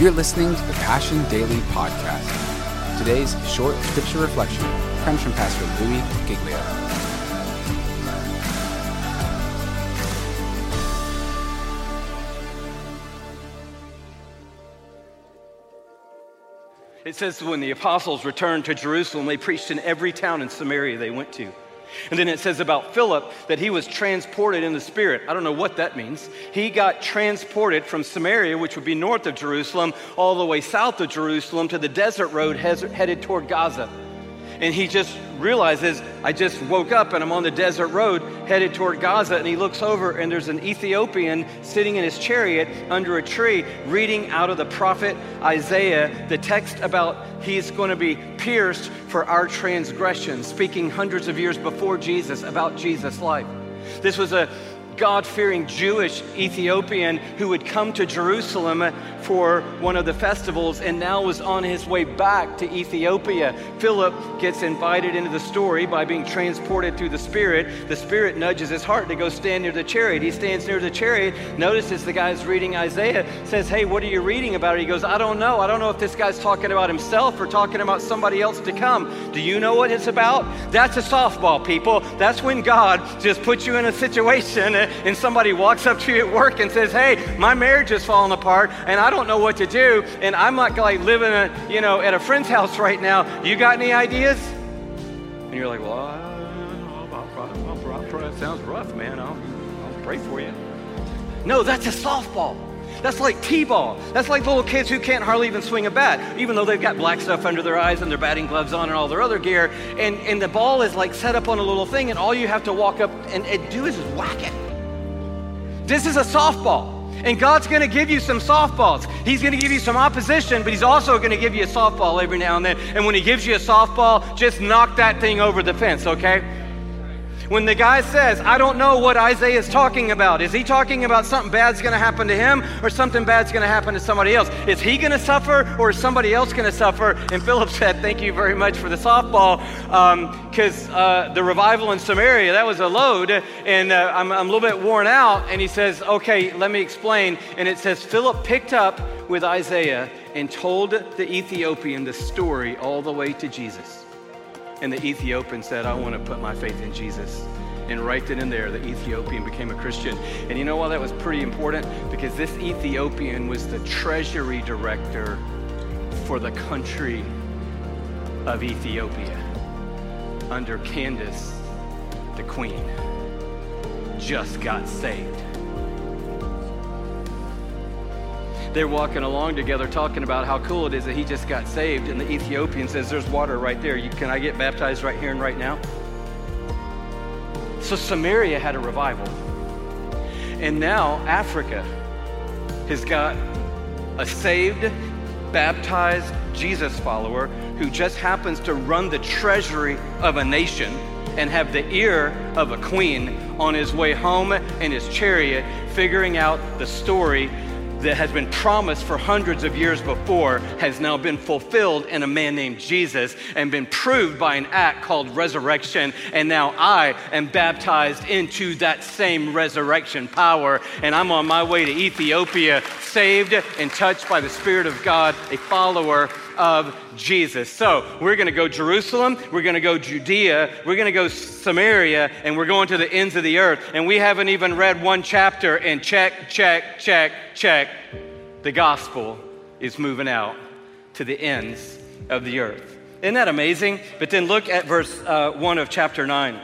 You're listening to the Passion Daily Podcast. Today's short scripture reflection comes from Pastor Louis Giglio. It says when the apostles returned to Jerusalem, they preached in every town in Samaria they went to. And then it says about Philip that he was transported in the Spirit. I don't know what that means. He got transported from Samaria, which would be north of Jerusalem, all the way south of Jerusalem to the desert road headed toward Gaza and he just realizes, I just woke up and I'm on the desert road headed toward Gaza. And he looks over, and there's an Ethiopian sitting in his chariot under a tree reading out of the prophet Isaiah the text about he's going to be pierced for our transgressions, speaking hundreds of years before Jesus about Jesus' life. This was a God fearing Jewish Ethiopian who had come to Jerusalem for one of the festivals and now was on his way back to Ethiopia. Philip gets invited into the story by being transported through the Spirit. The Spirit nudges his heart to go stand near the chariot. He stands near the chariot, notices the guy's reading Isaiah, says, Hey, what are you reading about? He goes, I don't know. I don't know if this guy's talking about himself or talking about somebody else to come. Do you know what it's about? That's a softball, people. That's when God just puts you in a situation and somebody walks up to you at work and says, Hey, my marriage is falling apart and I don't know what to do, and I'm not like living a, you know, at a friend's house right now. You got any ideas? And you're like, Well, I about That sounds rough, man. I'll, I'll pray for you. No, that's a softball. That's like T-ball. That's like little kids who can't hardly even swing a bat, even though they've got black stuff under their eyes and their batting gloves on and all their other gear. And, and the ball is like set up on a little thing, and all you have to walk up and, and do is just whack it. This is a softball. And God's going to give you some softballs. He's going to give you some opposition, but He's also going to give you a softball every now and then. And when He gives you a softball, just knock that thing over the fence, okay? When the guy says, I don't know what Isaiah is talking about, is he talking about something bad's going to happen to him or something bad's going to happen to somebody else? Is he going to suffer or is somebody else going to suffer? And Philip said, Thank you very much for the softball because um, uh, the revival in Samaria, that was a load, and uh, I'm, I'm a little bit worn out. And he says, Okay, let me explain. And it says, Philip picked up with Isaiah and told the Ethiopian the story all the way to Jesus. And the Ethiopian said, I want to put my faith in Jesus. And right then and there, the Ethiopian became a Christian. And you know why that was pretty important? Because this Ethiopian was the treasury director for the country of Ethiopia under Candace, the queen. Just got saved. They're walking along together talking about how cool it is that he just got saved. And the Ethiopian says, There's water right there. You, can I get baptized right here and right now? So Samaria had a revival. And now Africa has got a saved, baptized Jesus follower who just happens to run the treasury of a nation and have the ear of a queen on his way home in his chariot, figuring out the story that has been promised for hundreds of years before has now been fulfilled in a man named Jesus and been proved by an act called resurrection. And now I am baptized into that same resurrection power. And I'm on my way to Ethiopia, saved and touched by the Spirit of God, a follower of Jesus. So we're going to go Jerusalem, we're going to go Judea, we're going to go Samaria, and we're going to the ends of the earth. And we haven't even read one chapter, and check, check, check, check. The gospel is moving out to the ends of the earth. Isn't that amazing? But then look at verse uh, 1 of chapter 9.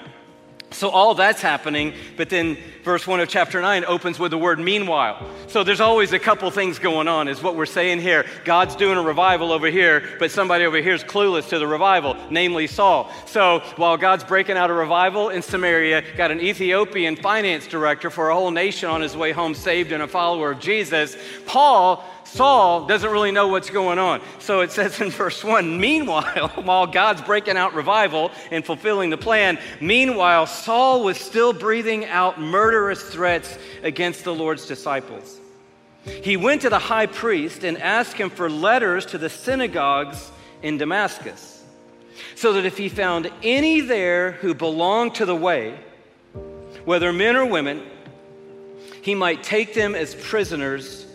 So all that's happening, but then verse 1 of chapter 9 opens with the word meanwhile. So there's always a couple things going on, is what we're saying here. God's doing a revival over here, but somebody over here is clueless to the revival, namely Saul. So while God's breaking out a revival in Samaria, got an Ethiopian finance director for a whole nation on his way home, saved and a follower of Jesus, Paul Saul doesn't really know what's going on. So it says in verse 1 Meanwhile, while God's breaking out revival and fulfilling the plan, meanwhile, Saul was still breathing out murderous threats against the Lord's disciples. He went to the high priest and asked him for letters to the synagogues in Damascus, so that if he found any there who belonged to the way, whether men or women, he might take them as prisoners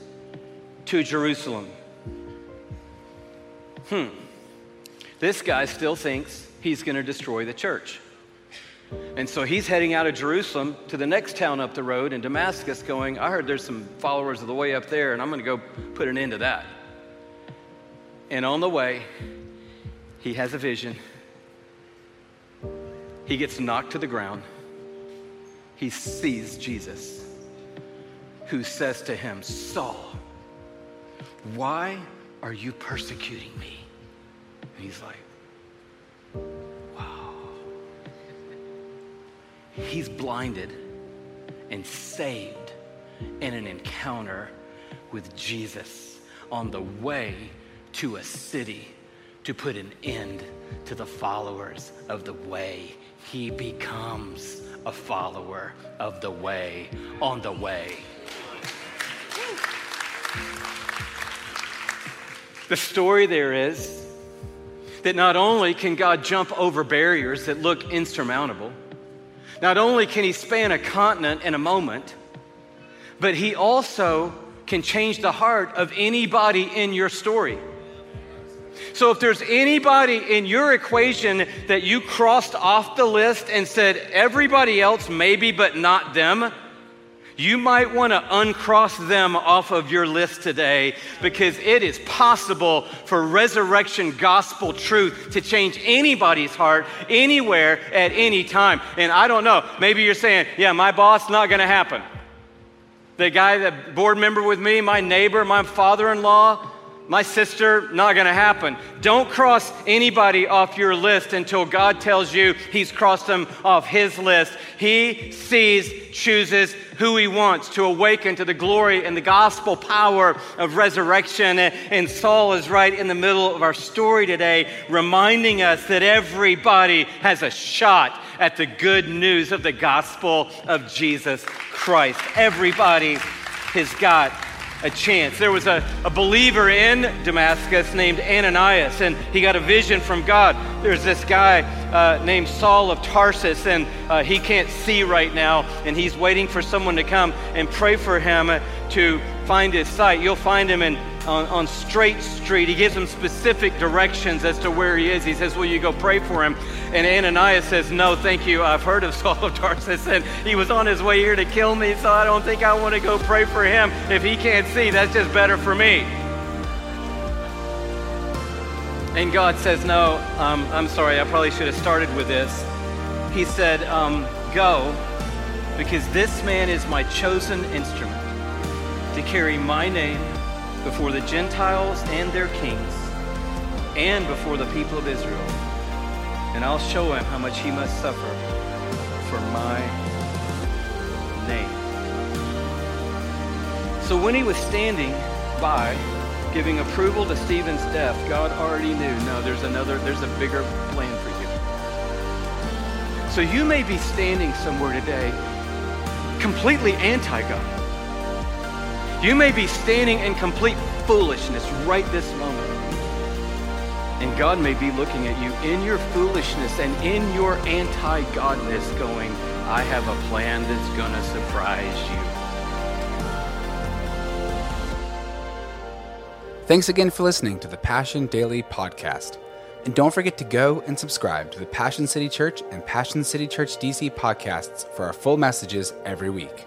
to Jerusalem. hmm, this guy still thinks he's going to destroy the church. And so he's heading out of Jerusalem to the next town up the road in Damascus, going, I heard there's some followers of the way up there, and I'm going to go put an end to that. And on the way, he has a vision. He gets knocked to the ground. He sees Jesus, who says to him, Saul, why are you persecuting me? And he's like, wow. He's blinded and saved in an encounter with Jesus on the way to a city to put an end to the followers of the way. He becomes a follower of the way on the way. The story there is that not only can God jump over barriers that look insurmountable, not only can he span a continent in a moment, but he also can change the heart of anybody in your story. So if there's anybody in your equation that you crossed off the list and said, everybody else maybe, but not them, you might want to uncross them off of your list today because it is possible for resurrection gospel truth to change anybody's heart anywhere at any time. And I don't know, maybe you're saying, yeah, my boss, not going to happen. The guy, the board member with me, my neighbor, my father in law, my sister, not gonna happen. Don't cross anybody off your list until God tells you He's crossed them off His list. He sees, chooses who He wants to awaken to the glory and the gospel power of resurrection. And Saul is right in the middle of our story today, reminding us that everybody has a shot at the good news of the gospel of Jesus Christ. Everybody has got a chance. There was a, a believer in Damascus named Ananias, and he got a vision from God. There's this guy uh, named Saul of Tarsus, and uh, he can't see right now, and he's waiting for someone to come and pray for him to find his sight. You'll find him in on, on Straight Street. He gives him specific directions as to where he is. He says, Will you go pray for him? And Ananias says, No, thank you. I've heard of Saul of Tarsus, and he was on his way here to kill me, so I don't think I want to go pray for him. If he can't see, that's just better for me. And God says, No, um, I'm sorry, I probably should have started with this. He said, um, Go, because this man is my chosen instrument to carry my name before the Gentiles and their kings, and before the people of Israel. And I'll show him how much he must suffer for my name. So when he was standing by, giving approval to Stephen's death, God already knew, no, there's another, there's a bigger plan for you. So you may be standing somewhere today completely anti God. You may be standing in complete foolishness right this moment. And God may be looking at you in your foolishness and in your anti Godness, going, I have a plan that's going to surprise you. Thanks again for listening to the Passion Daily Podcast. And don't forget to go and subscribe to the Passion City Church and Passion City Church DC podcasts for our full messages every week.